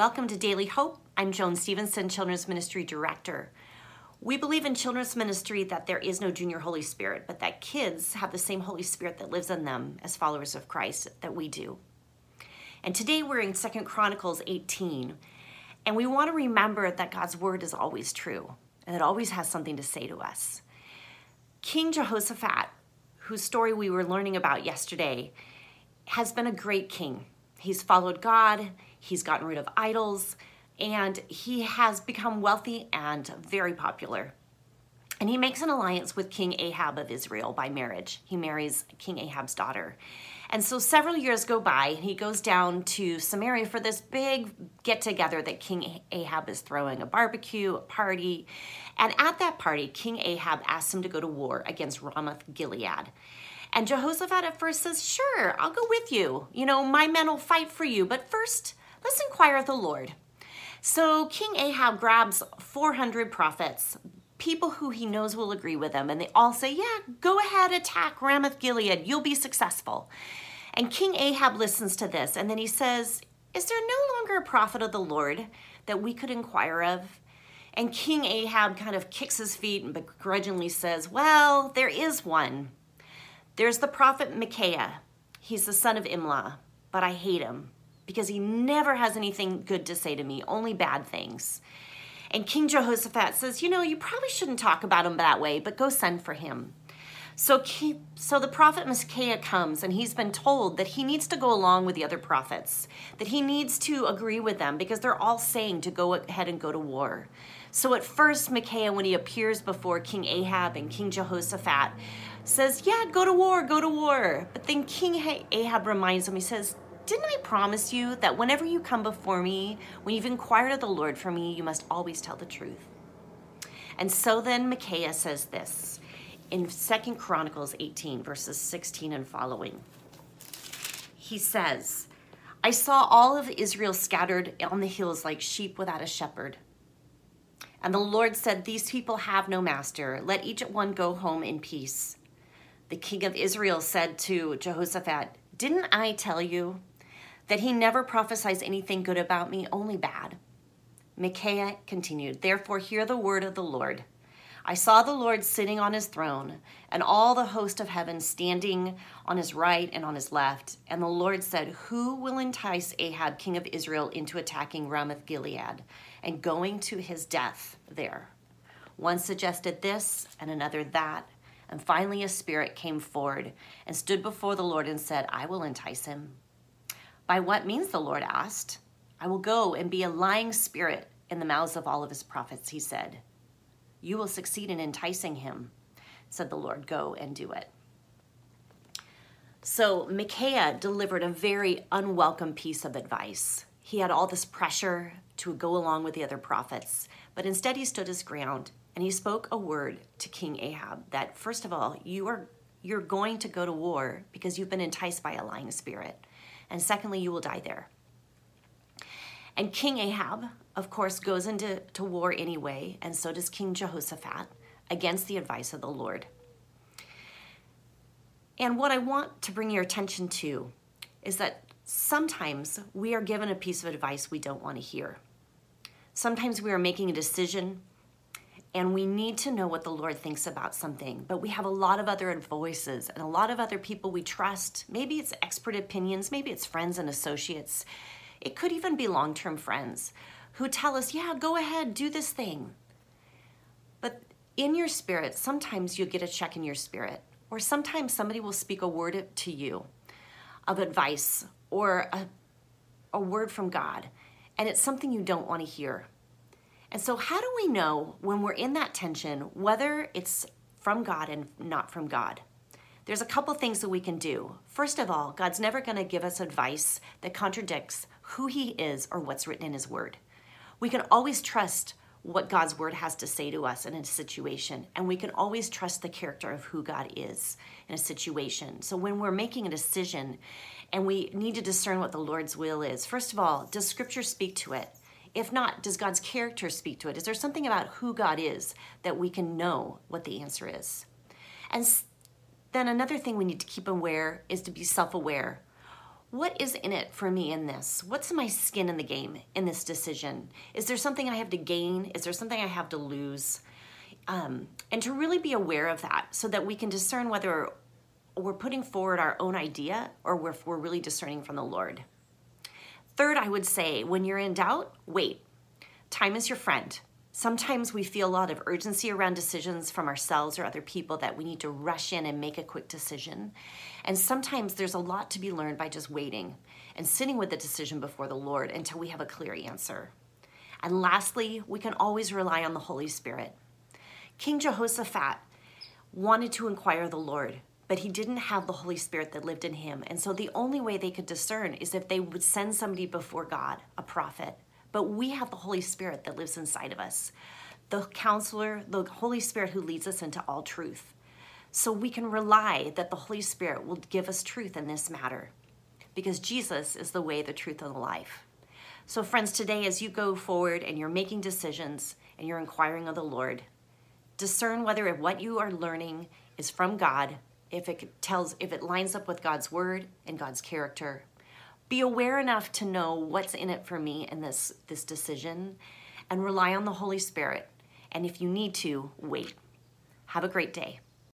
Welcome to Daily Hope. I'm Joan Stevenson, Children's Ministry Director. We believe in children's ministry that there is no junior Holy Spirit, but that kids have the same Holy Spirit that lives in them as followers of Christ that we do. And today we're in Second Chronicles 18, and we want to remember that God's word is always true and it always has something to say to us. King Jehoshaphat, whose story we were learning about yesterday, has been a great king. He's followed God, He's gotten rid of idols, and he has become wealthy and very popular. And he makes an alliance with King Ahab of Israel by marriage. He marries King Ahab's daughter. And so several years go by, and he goes down to Samaria for this big get together that King Ahab is throwing a barbecue, a party. And at that party, King Ahab asks him to go to war against Ramoth Gilead. And Jehoshaphat at first says, Sure, I'll go with you. You know, my men will fight for you. But first, Let's inquire of the Lord. So King Ahab grabs 400 prophets, people who he knows will agree with him, and they all say, Yeah, go ahead, attack Ramoth Gilead, you'll be successful. And King Ahab listens to this, and then he says, Is there no longer a prophet of the Lord that we could inquire of? And King Ahab kind of kicks his feet and begrudgingly says, Well, there is one. There's the prophet Micaiah. He's the son of Imlah, but I hate him because he never has anything good to say to me, only bad things. And King Jehoshaphat says, You know, you probably shouldn't talk about him that way, but go send for him. So, so the prophet Micaiah comes and he's been told that he needs to go along with the other prophets, that he needs to agree with them because they're all saying to go ahead and go to war. So at first, Micaiah, when he appears before King Ahab and King Jehoshaphat, says, Yeah, go to war, go to war. But then King Ahab reminds him, he says, didn't I promise you that whenever you come before me, when you've inquired of the Lord for me, you must always tell the truth? And so then Micaiah says this in Second Chronicles 18, verses 16 and following. He says, I saw all of Israel scattered on the hills like sheep without a shepherd. And the Lord said, These people have no master. Let each one go home in peace. The king of Israel said to Jehoshaphat, Didn't I tell you that he never prophesies anything good about me, only bad. Micaiah continued, Therefore, hear the word of the Lord. I saw the Lord sitting on his throne, and all the host of heaven standing on his right and on his left. And the Lord said, Who will entice Ahab, king of Israel, into attacking Ramoth Gilead and going to his death there? One suggested this, and another that. And finally, a spirit came forward and stood before the Lord and said, I will entice him. By what means, the Lord asked. I will go and be a lying spirit in the mouths of all of his prophets, he said. You will succeed in enticing him, said the Lord. Go and do it. So Micaiah delivered a very unwelcome piece of advice. He had all this pressure to go along with the other prophets, but instead he stood his ground and he spoke a word to King Ahab that first of all, you are you're going to go to war because you've been enticed by a lying spirit and secondly, you will die there. And King Ahab, of course, goes into to war anyway, and so does King Jehoshaphat against the advice of the Lord. And what I want to bring your attention to is that sometimes we are given a piece of advice we don't want to hear. Sometimes we are making a decision and we need to know what the Lord thinks about something. But we have a lot of other voices and a lot of other people we trust. Maybe it's expert opinions, maybe it's friends and associates. It could even be long term friends who tell us, yeah, go ahead, do this thing. But in your spirit, sometimes you'll get a check in your spirit, or sometimes somebody will speak a word to you of advice or a, a word from God, and it's something you don't want to hear and so, how do we know when we're in that tension whether it's from God and not from God? There's a couple things that we can do. First of all, God's never going to give us advice that contradicts who He is or what's written in His Word. We can always trust what God's Word has to say to us in a situation, and we can always trust the character of who God is in a situation. So, when we're making a decision and we need to discern what the Lord's will is, first of all, does Scripture speak to it? If not, does God's character speak to it? Is there something about who God is that we can know what the answer is? And then another thing we need to keep aware is to be self aware. What is in it for me in this? What's my skin in the game in this decision? Is there something I have to gain? Is there something I have to lose? Um, and to really be aware of that so that we can discern whether we're putting forward our own idea or we're really discerning from the Lord. Third, I would say when you're in doubt, wait. Time is your friend. Sometimes we feel a lot of urgency around decisions from ourselves or other people that we need to rush in and make a quick decision. And sometimes there's a lot to be learned by just waiting and sitting with the decision before the Lord until we have a clear answer. And lastly, we can always rely on the Holy Spirit. King Jehoshaphat wanted to inquire the Lord, but he didn't have the Holy Spirit that lived in him. And so the only way they could discern is if they would send somebody before God, a prophet but we have the Holy Spirit that lives inside of us, the counselor, the Holy Spirit who leads us into all truth. So we can rely that the Holy Spirit will give us truth in this matter because Jesus is the way, the truth, and the life. So, friends, today as you go forward and you're making decisions and you're inquiring of the Lord, discern whether what you are learning is from God, if it tells, if it lines up with God's word and God's character, be aware enough to know what's in it for me in this this decision and rely on the Holy Spirit. And if you need to, wait. Have a great day.